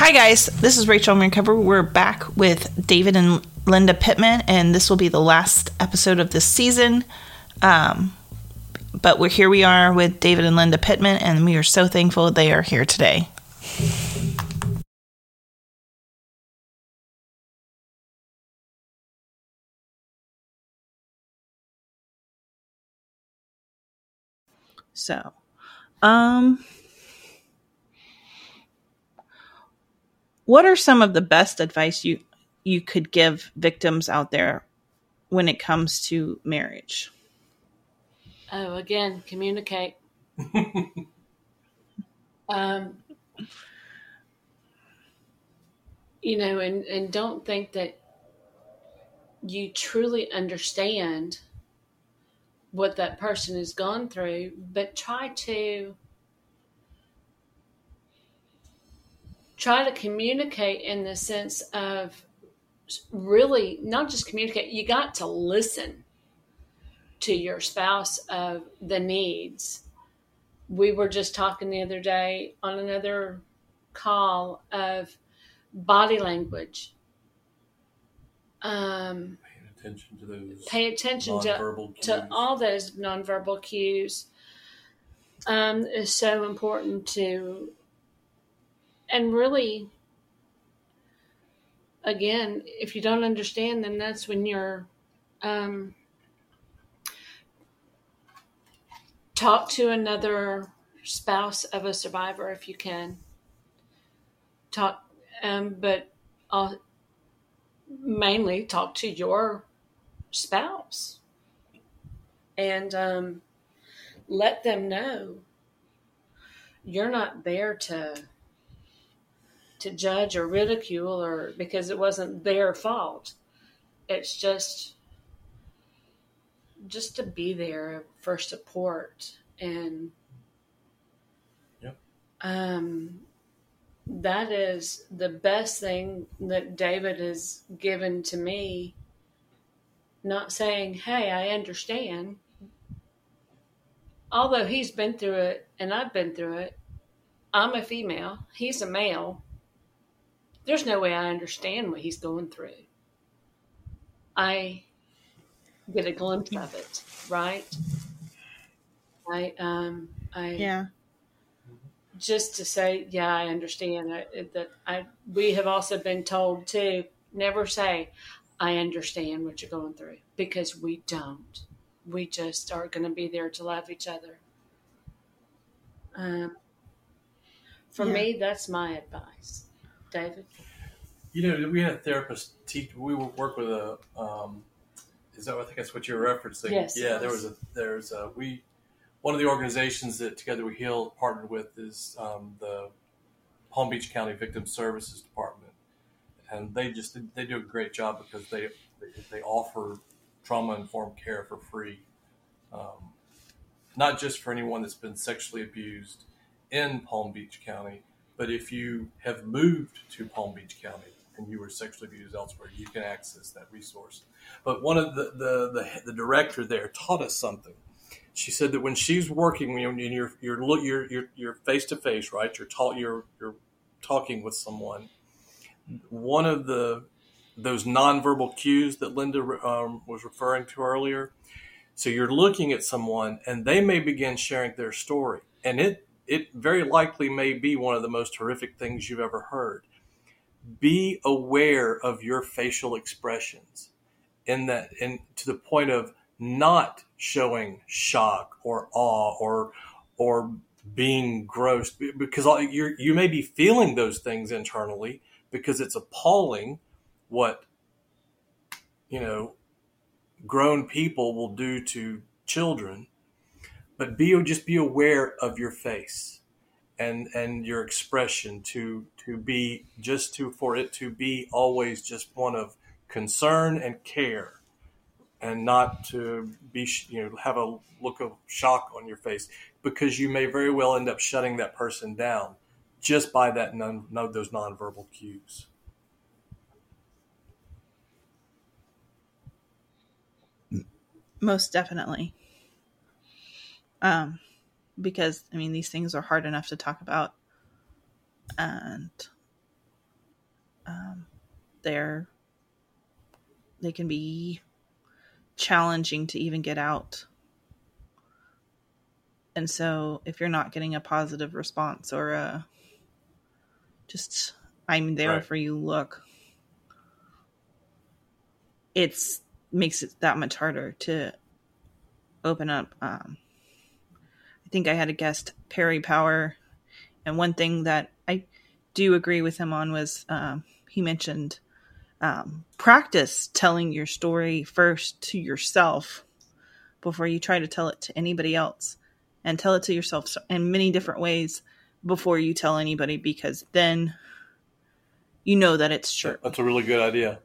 Hi, guys. This is Rachel Recover. We're back with David and Linda Pittman, and this will be the last episode of this season. Um, but we're here. We are with David and Linda Pittman, and we are so thankful they are here today. So, um, what are some of the best advice you you could give victims out there when it comes to marriage? Oh, again, communicate. um, you know, and, and don't think that you truly understand what that person has gone through, but try to try to communicate in the sense of really not just communicate, you got to listen to your spouse of the needs. We were just talking the other day on another call of body language. Um, Paying attention to those. pay attention to, to all those nonverbal cues um, is so important to and really again if you don't understand then that's when you're um, talk to another spouse of a survivor if you can. Talk um, but uh, mainly talk to your spouse. And um, let them know you're not there to to judge or ridicule or because it wasn't their fault it's just just to be there for support and Yep. um that is the best thing that David has given to me not saying, Hey, I understand. Although he's been through it and I've been through it, I'm a female, he's a male. There's no way I understand what he's going through. I get a glimpse of it, right? I, um, I, Yeah. just to say, yeah, I understand I, that. I we have also been told to never say, I understand what you're going through because we don't. We just are going to be there to love each other. Um, for Yeah. me, that's my advice, David. You know, we had a therapist teach. We work with a. Um, is that? what- I think that's what you're referencing. Yes, Yeah, there was. a. There's a. We. One of the organizations that Together We Heal partnered with is um, the Palm Beach County Victim Services Department, and they just they do a great job because they they, they offer trauma informed care for free, um, not just for anyone that's been sexually abused in Palm Beach County, but if you have moved to Palm Beach County and you were sexually abused elsewhere, you can access that resource. But one of the the, the, the director there taught us something. She said that when she's working, when you're you're you're you're you're face to face, right? You're ta- you're you're talking with someone. One of the those nonverbal cues that Linda um, was referring to earlier. So you're looking at someone, and they may begin sharing their story, and it it very likely may be one of the most horrific things you've ever heard. Be aware of your facial expressions in that and to the point of not showing shock or awe or or being gross because you you may be feeling those things internally because it's appalling what you know grown people will do to children but be just be aware of your face and and your expression to to be just to for it to be always just one of concern and care and not to be you know have a look of shock on your face because you may very well end up shutting that person down just by that non, no, those nonverbal cues. Most definitely. Um, because I mean, these things are hard enough to talk about, and um, they're they can be challenging to even get out. And so if you're not getting a positive response or a just I'm there Right. for you look, it's makes it that much harder to open up. Um, I think I had a guest, Perry Power, and one thing that I do agree with him on was um, he mentioned um, practice telling your story first to yourself before you try to tell it to anybody else, and tell it to yourself in many different ways before you tell anybody, because then you know that it's true. That's a really good idea.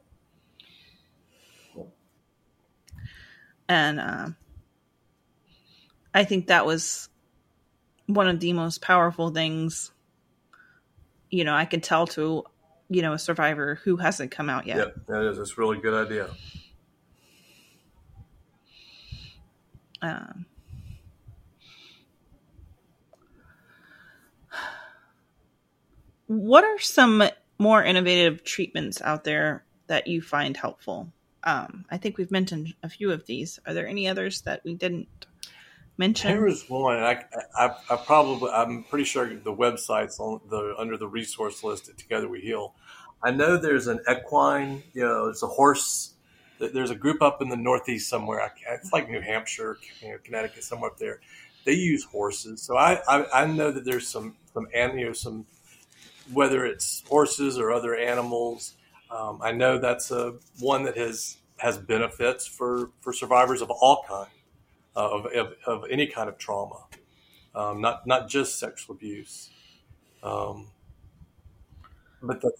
and um, I think that was one of the most powerful things. You know, I could tell to you know a survivor who hasn't come out yet. Yep, that is. A really good idea. Um, what are some more innovative treatments out there that you find helpful? Um, I think we've mentioned a few of these. Are there any others that we didn't mention? There was one. I, I, I probably, I'm pretty sure the website's on the under the resource list at Together We Heal. I know there's an equine. You know, there's a horse. There's a group up in the Northeast somewhere. It's like New Hampshire, you know, Connecticut, somewhere up there. They use horses, so I, I, I know that there's some some you know some whether it's horses or other animals. Um, I know that's a one that has has benefits for for survivors of all kinds of, of, of any kind of trauma, um, not not just sexual abuse. Um, but the,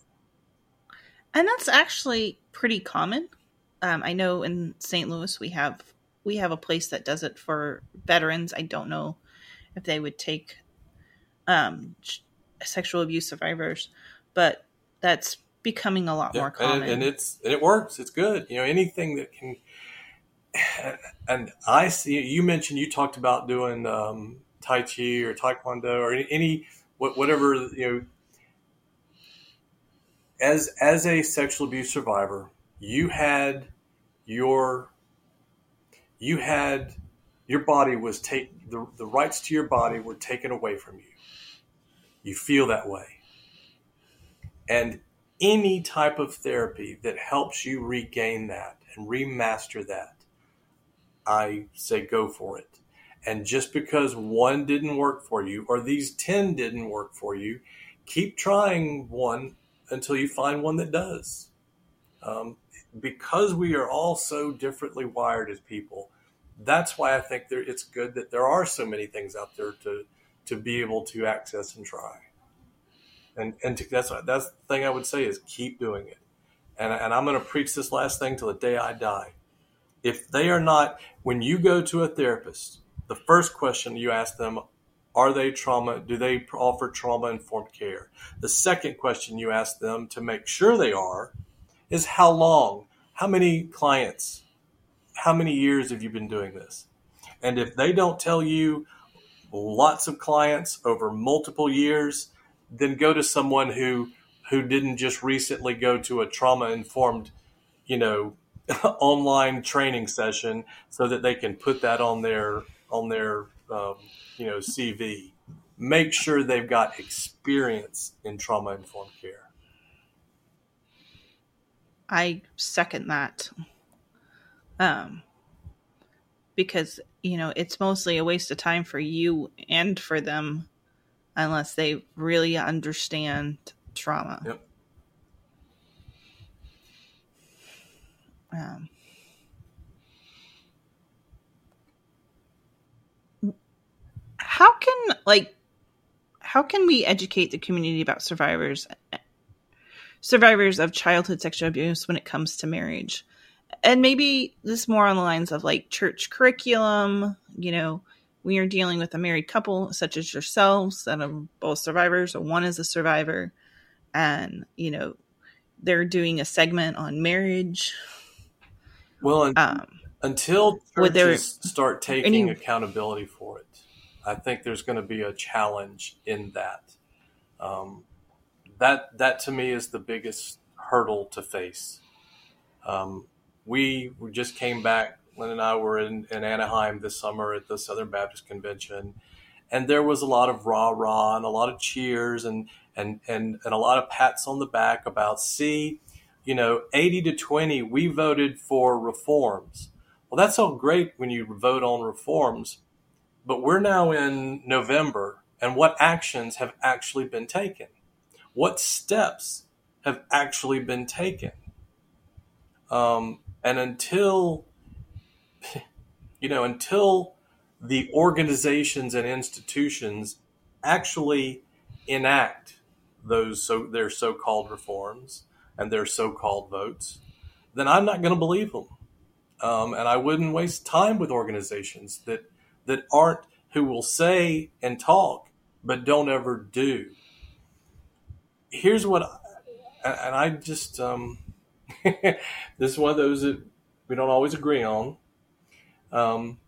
and that's actually pretty common. Um, I know in St. Louis we have we have a place that does it for veterans. I don't know if they would take um, sexual abuse survivors, but that's becoming a lot yeah, more common. and, and it's and it works. It's good. You know, anything that can. And I see you mentioned you talked about doing um, Tai Chi or Taekwondo or any, any whatever you know. As as a sexual abuse survivor, you had your you had your body was take the, the rights to your body were taken away from you you feel that way and any type of therapy that helps you regain that and remaster that i say go for it and just because one didn't work for you or these 10 didn't work for you keep trying one until you find one that does um, because we are all so differently wired as people, that's why I think there, it's good that there are so many things out there to to be able to access and try. And and to, that's that's the thing I would say is keep doing it. And and I'm going to preach this last thing till the day I die. If they are not, when you go to a therapist, the first question you ask them, are they trauma? Do they offer trauma informed care? The second question you ask them to make sure they are is how long, how many clients, how many years have you been doing this? And if they don't tell you lots of clients over multiple years, then go to someone who who didn't just recently go to a trauma informed, you know, online training session so that they can put that on their on their um, you know CV. Make sure they've got experience in trauma informed care. I second that. Um, because you know it's mostly a waste of time for you and for them, unless they really understand trauma. Yep. Um, how can like how can we educate the community about survivors survivors of childhood sexual abuse when it comes to marriage? And maybe this more on the lines of like church curriculum you know when you're dealing with a married couple such as yourselves that are both survivors or one is a survivor and you know they're doing a segment on marriage Well, and um, until Would there- churches start taking any- accountability for it, I think there's going to be a challenge in that. Um, that that to me is the biggest hurdle to face. Um, we just came back. Lynn and I were in, in Anaheim this summer at the Southern Baptist Convention, and there was a lot of rah rah and a lot of cheers and and and and a lot of pats on the back about see, you know, eighty to twenty, we voted for reforms. Well, that's all great when you vote on reforms, but we're now in November, and what actions have actually been taken? What steps have actually been taken? Um, and until, you know, until the organizations and institutions actually enact those so their so-called reforms and their so-called votes, then I'm not going to believe them. Um, and I wouldn't waste time with organizations that that aren't who will say and talk but don't ever do. Here's what, I, and I just um, this is one of those that we don't always agree on. Um,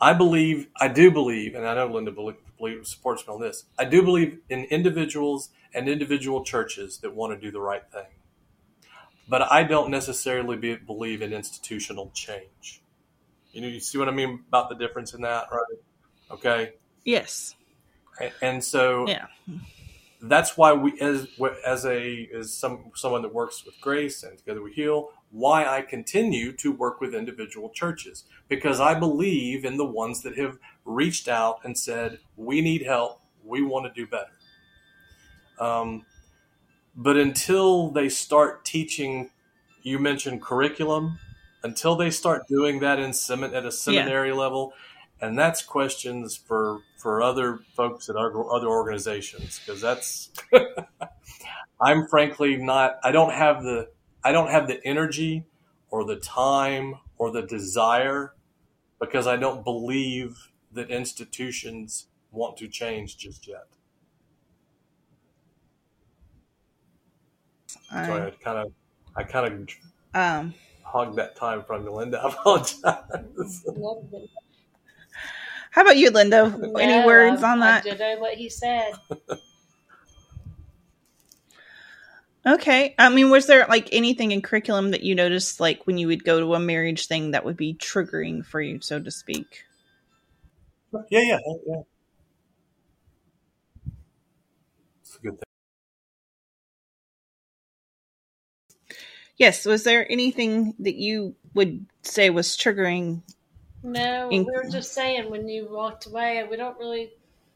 I believe, I do believe, and I know Linda believe, believe, supports me on this. I do believe in individuals and individual churches that want to do the right thing, but I don't necessarily be, believe in institutional change. You know, you see what I mean about the difference in that, right? Okay. Yes. And so, yeah that's why we as as a as some someone that works with grace and together we heal why i continue to work with individual churches because i believe in the ones that have reached out and said we need help we want to do better um, but until they start teaching you mentioned curriculum until they start doing that in at a seminary yeah. level and that's questions for for other folks at other organizations because that's I'm frankly not I don't have the I don't have the energy or the time or the desire because I don't believe that institutions want to change just yet. I, so I kind of I kind of um, hogged that time from you, Linda. I apologize. How about you, Linda? Any words on that? I did what he said. okay. I mean, was there like anything in curriculum that you noticed, like when you would go to a marriage thing, that would be triggering for you, so to speak? Yeah, yeah, yeah. It's a good thing. Yes. Was there anything that you would say was triggering no, in- we were just saying when you walked away, we don't really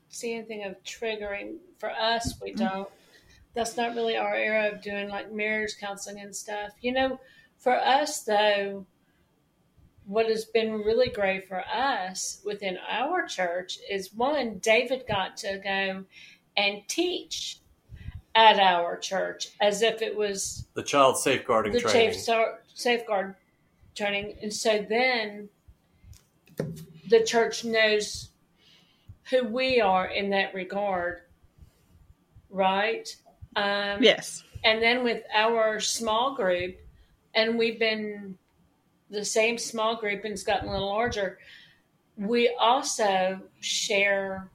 see anything of triggering. For us, we mm-hmm. don't. That's not really our era of doing like marriage counseling and stuff. You know, for us though, what has been really great for us within our church is one, David got to go and teach at our church as if it was the child safeguarding the training. safeguard training. And so then the church knows who we are in that regard, right? Um, yes. And then with our small group, and we've been the same small group and it's gotten a little larger, we also share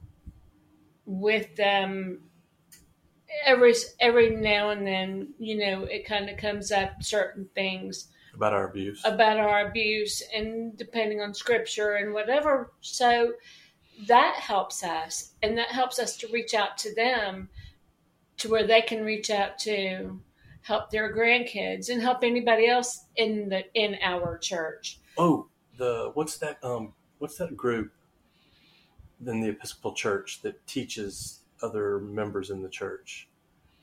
with them every every now and then you know it kind of comes up certain things about our abuse. about our abuse and depending on scripture and whatever. So that helps us and that helps us to reach out to them to where they can reach out to help their grandkids and help anybody else in the in our church. Oh the what's that um what's that group in the episcopal church that teaches other members in the church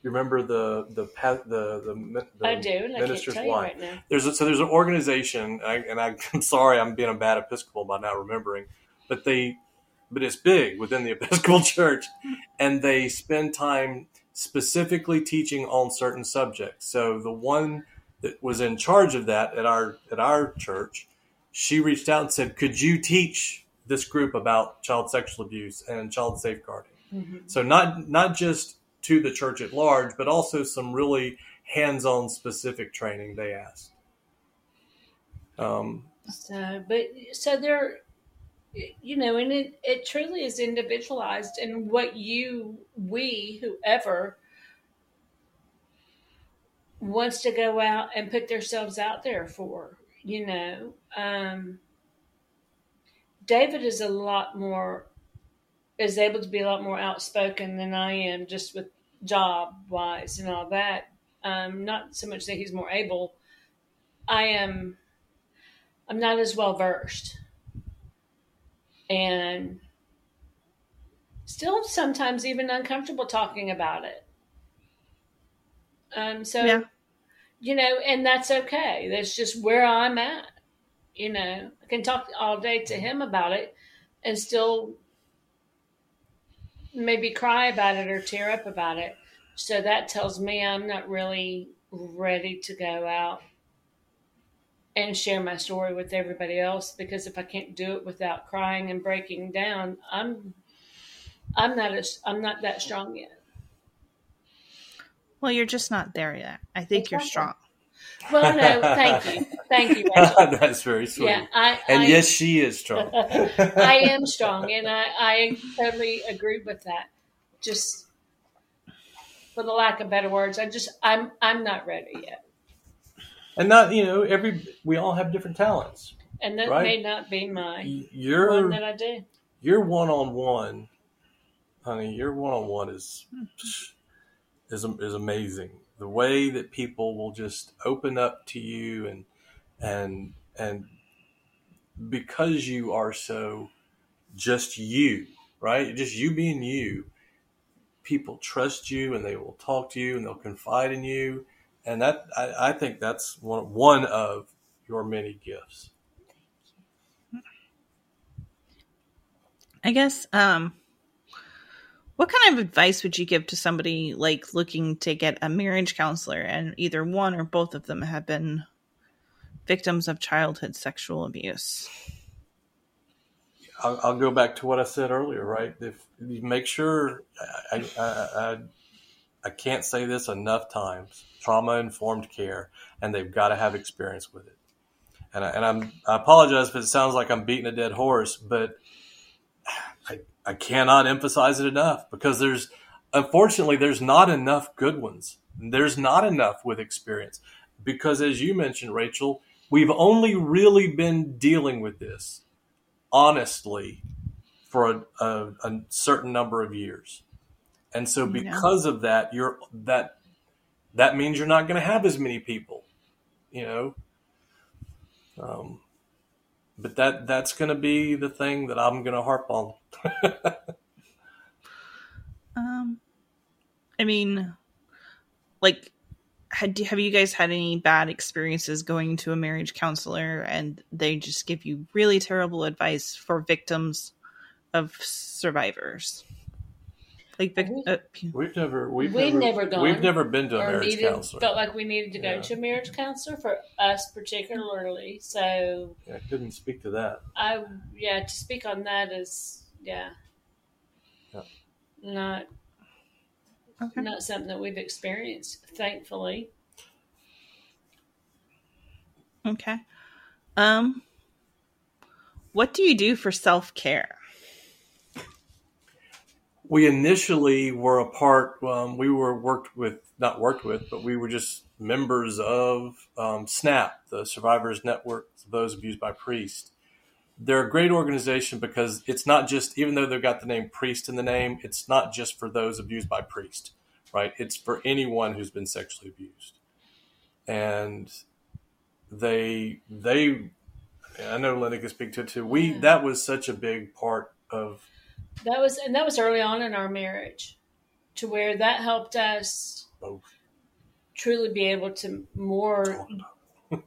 you remember the the the the, the I do, and minister's I. Right there's a, so there's an organization, and, I, and I, I'm sorry, I'm being a bad Episcopal by not remembering, but they, but it's big within the Episcopal Church, and they spend time specifically teaching on certain subjects. So the one that was in charge of that at our at our church, she reached out and said, "Could you teach this group about child sexual abuse and child safeguarding?" Mm-hmm. So not not just to the church at large, but also some really hands-on specific training they asked. Um, so, but so there, you know, and it it truly is individualized, and what you, we, whoever wants to go out and put themselves out there for. You know, um, David is a lot more is able to be a lot more outspoken than I am, just with job wise and all that. Um, not so much that he's more able. I am. I'm not as well versed, and still sometimes even uncomfortable talking about it. Um, so, Yeah. you know, and that's okay. That's just where I'm at. You know, I can talk all day to him about it and still maybe cry about it or tear up about it. So that tells me I'm not really ready to go out and share my story with everybody else because if I can't do it without crying and breaking down, I'm I'm not as I'm not that strong yet. Well, you're just not there yet. I think you're strong. Well, no, thank you, thank you, That's very sweet. Yeah, I, and I, yes, she is strong. I am strong, and I, I totally agree with that. Just for the lack of better words, I just I'm I'm not ready yet, and not you know every we all have different talents. and that Right. may not be my one Your that I do. your one on one, honey, your one on one is is is amazing. The way that people will just open up to you and and and because you are so just you, right? Just you being you. People trust you and they will talk to you and they'll confide in you, and that I, I think that's one one of your many gifts. I guess um what kind of advice would you give to somebody like looking to get a marriage counselor and either one or both of them have been victims of childhood sexual abuse? I'll, I'll go back to what I said earlier, right? If you make sure, I, I, I, I can't say this enough times. Trauma informed care, and they've got to have experience with it. And, I, and I'm I apologize if it sounds like I'm beating a dead horse, but I cannot emphasize it enough because there's unfortunately there's not enough good ones. There's not enough with experience because as you mentioned, Rachel, we've only really been dealing with this honestly for a, a, a certain number of years. And so because of that, you're that that means you're not going to have as many people, you know. Um, but that that's going to be the thing that I'm going to harp on. Um I mean like had have you guys had any bad experiences going to a marriage counselor and they just give you really terrible advice for victims of survivors? Like vic- We- uh, We've never we've, We've never, never gone we've never been to a marriage needed counselor. felt like we needed to go Yeah. to a marriage counselor for us particularly. So I couldn't speak to that. I yeah to speak on that is yeah, Yeah. not okay. not something that we've experienced thankfully. Okay. Um what do you do for self-care? we initially were a part. Um, we were worked with, not worked with, but we were just members of um, SNAP, the Survivors Network of Those Abused by Priest. They're a great organization because it's not just, even though they've got the name priest in the name, it's not just for those abused by priest, right? It's for anyone who's been sexually abused, and they they. I know Linda can speak to it too. We Yeah. that was such a big part of That was and that was early on in our marriage, to where that helped us both. truly be able to more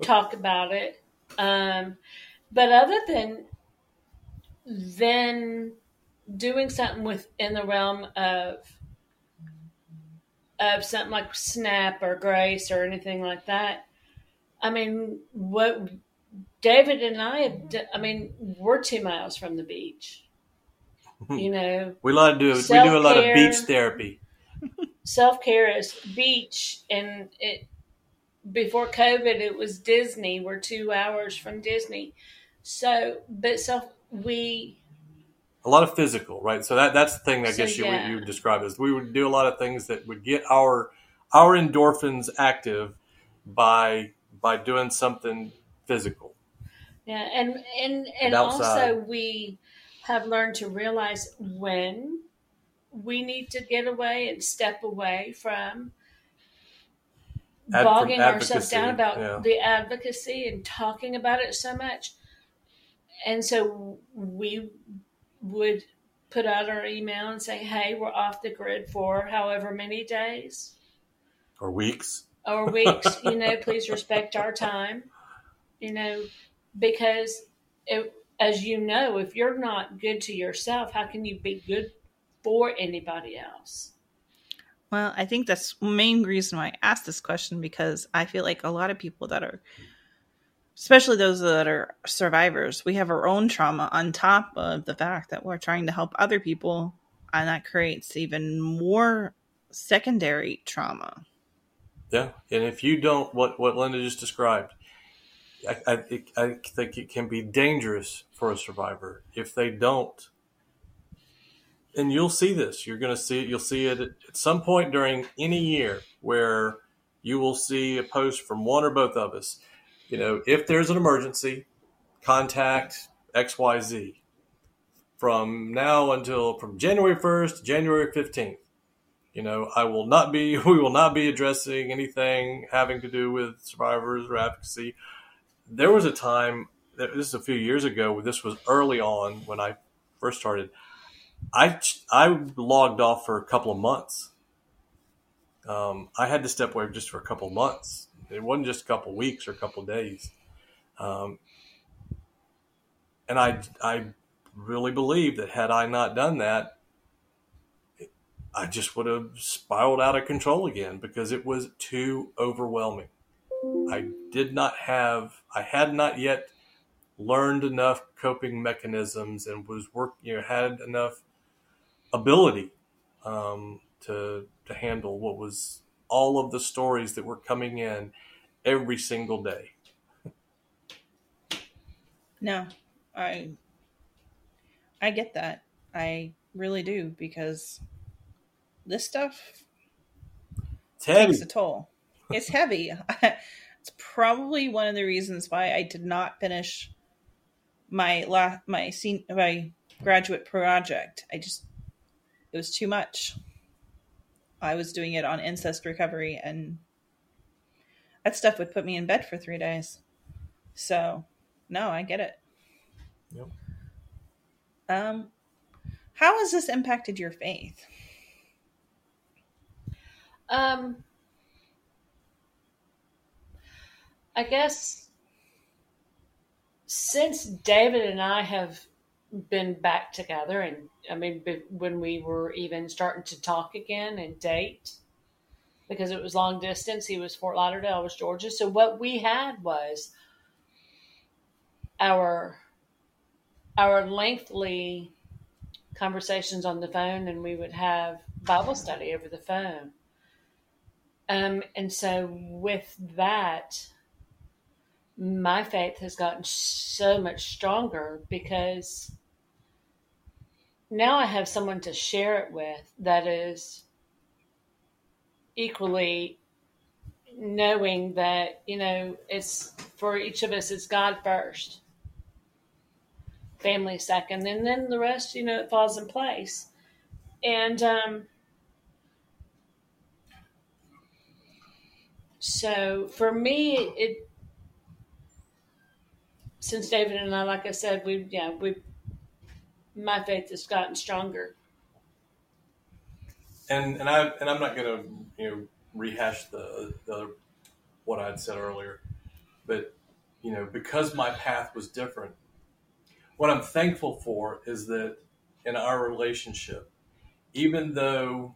talk about it. Um, but other than then doing something within the realm of of something like Snap or Grace or anything like that, I mean, what David and I have, I mean, we're two miles from the beach. Hmm. You know, We lot to do we do a lot of beach therapy. self care is beach, and it before COVID it was Disney. We're two hours from Disney, so but so we A lot of physical, right? So that that's the thing I So, guess you yeah. you describe is we would do a lot of things that would get our our endorphins active by by doing something physical. Yeah, and and and, also we have learned to realize when we need to get away and step away from Ad- bogging ourselves down about yeah. the advocacy and talking about it so much. And so we would put out our email and say, hey, we're off the grid for however many days or weeks. Or weeks, you know, please respect our time, you know, because it, as you know, if you're not good to yourself, how can you be good for anybody else? Well, I think that's the main reason why I asked this question because I feel like a lot of people that are, especially those that are survivors, we have our own trauma on top of the fact that we're trying to help other people, and that creates even more secondary trauma. Yeah, and if you don't, what what Linda just described, I, I, I think it can be dangerous for a survivor if they don't and you'll see this. You're going to see it. You'll see it at, at, some point during any year where you will see a post from one or both of us. You know, if there's an emergency, contact XYZ from now until from January 1st to January 15th. You know, I will not be, we will not be addressing anything having to do with survivors or advocacy. There was a time, this is a few years ago, this was early on when I first started I I logged off for a couple of months. Um, I had to step away just for a couple of months. It wasn't just a couple weeks or a couple days. Um, and I I really believe that had I not done that, I just would have spiraled out of control again because it was too overwhelming. I did not have, I had not yet learned enough coping mechanisms and was work, you know, had enough ability um, to to handle what was all of the stories that were coming in every single day. No, I I get that. I really do because this stuff it's heavy. takes a toll. It's heavy. it's probably one of the reasons why I did not finish my la- my scene my graduate project. I just it was too much. I was doing it on incest recovery, and that stuff would put me in bed for three days. So, no, I get it. Yep. Um, how has this impacted your faith? Um, I guess since David and I have been back together and I mean when we were even starting to talk again and date because it was long distance he was Fort Lauderdale I was Georgia. So what we had was our our lengthy conversations on the phone and we would have Bible study over the phone. Um and so with that my faith has gotten so much stronger because now I have someone to share it with that is equally knowing that, you know, it's for each of us, it's God first, family second, and then the rest, you know, it falls in place. And, um, so for me, it, since David and I, like I said, we, yeah, we my faith has gotten stronger. And and I and I'm not going to you know rehash the the what I had said earlier, but you know because my path was different. What I'm thankful for is that in our relationship, even though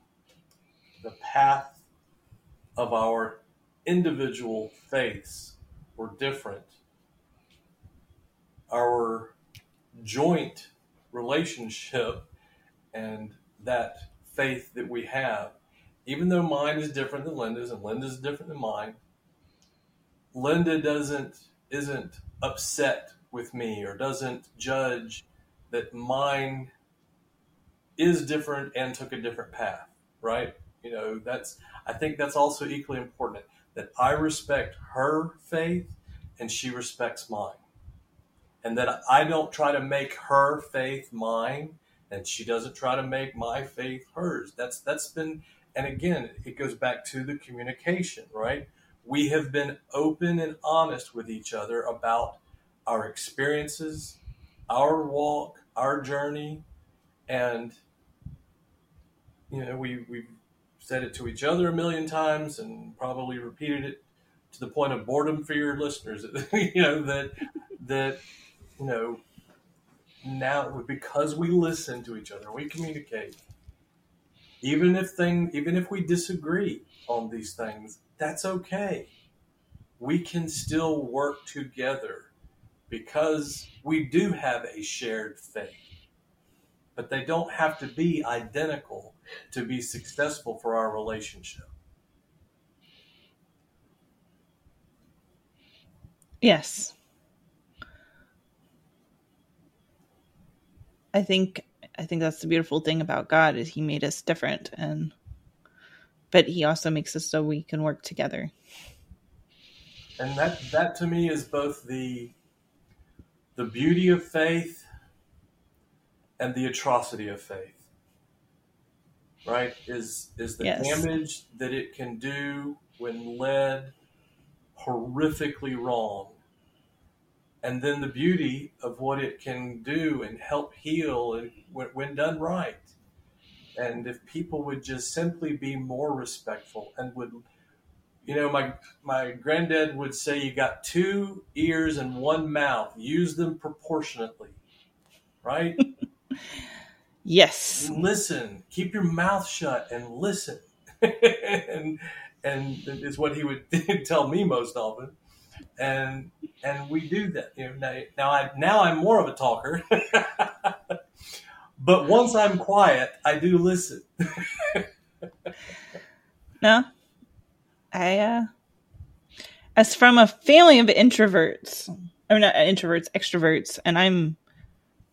the path of our individual faiths were different, our joint relationship and that faith that we have, even though mine is different than Linda's and Linda's different than mine, Linda doesn't isn't upset with me or doesn't judge that mine is different and took a different path, right? You know, that's I think that's also equally important. that I respect her faith and she respects mine. And that I don't try to make her faith mine and she doesn't try to make my faith hers. That's that's been and again, it goes back to the communication, right? We have been open and honest with each other about our experiences, our walk, our journey, and you know, we we've said it to each other a million times and probably repeated it to the point of boredom for your listeners. you know that that you know now because we listen to each other, we communicate. Even if thing, even if we disagree on these things, that's okay. We can still work together because we do have a shared faith. But they don't have to be identical to be successful for our relationship. Yes. I think I think that's the beautiful thing about God is he made us different and but he also makes us so we can work together. And that that to me is both the the beauty of faith and the atrocity of faith. Right? Is is the Yes. damage that it can do when led horrifically wrong. And then the beauty of what it can do and help heal and when, when done right. And if people would just simply be more respectful and would you know, my my granddad would say you got two ears and one mouth. Use them proportionately. Right? Yes. listen. Keep your mouth shut and listen. and and is what he would tell me most often. And and we do that. You know, now, I now I'm more of a talker. but once I'm quiet, I do listen. No. I uh as from a family of introverts. I'm not introverts, extroverts, and I'm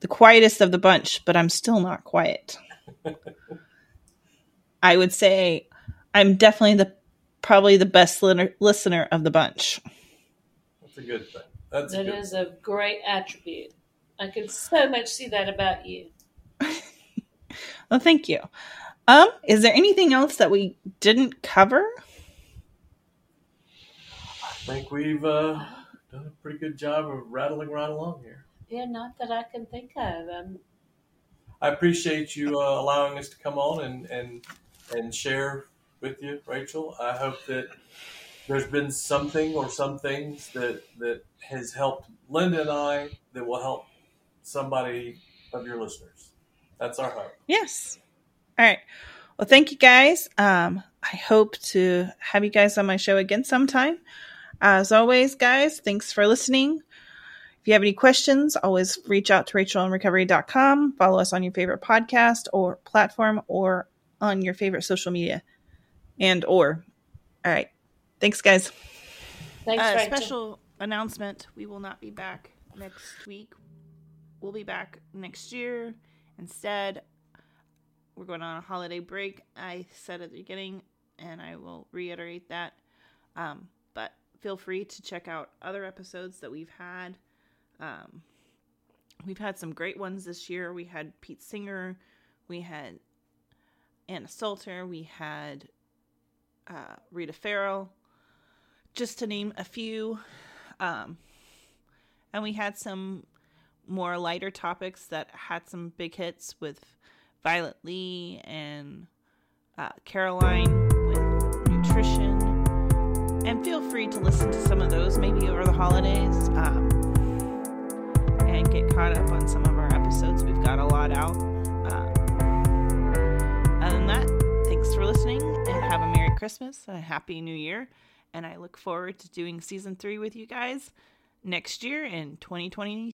the quietest of the bunch, but I'm still not quiet. I would say I'm definitely the probably the best listener of the bunch. That's a good thing. That's a That good is a great attribute. I can so much see that about you. Well, thank you. Um, is there anything else that we didn't cover? I think we've uh, done a pretty good job of rattling right along here. Yeah, not that I can think of. Um, I appreciate you uh, allowing us to come on and, and and share with you, Rachel. I hope that there's been something or some things that that has helped Linda and I that will help somebody of your listeners. That's our hope. Yes. All right. Well, thank you guys. Um, I hope to have you guys on my show again sometime. As always, guys, thanks for listening. If you have any questions, always reach out to rachelandrecovery.com. Follow us on your favorite podcast or platform or on your favorite social media and or. All right. Thanks, guys. thanks, Uh, special announcement: We will not be back next week. We'll be back next year. Instead, we're going on a holiday break. I said at the beginning, and I will reiterate that. Um, but feel free to check out other episodes that we've had. Um, we've had some great ones this year. We had Pete Singer, we had Anna Salter, we had uh, Rita Farrell, just to name a few. Um, and we had some more lighter topics that had some big hits with Violet Lee and uh, Caroline with nutrition. And feel free to listen to some of those maybe over the holidays um, and get caught up on some of our episodes. We've got a lot out. Um, other than that, thanks for listening and have a Merry Christmas and a Happy New Year. And I look forward to doing season three with you guys next year in 2020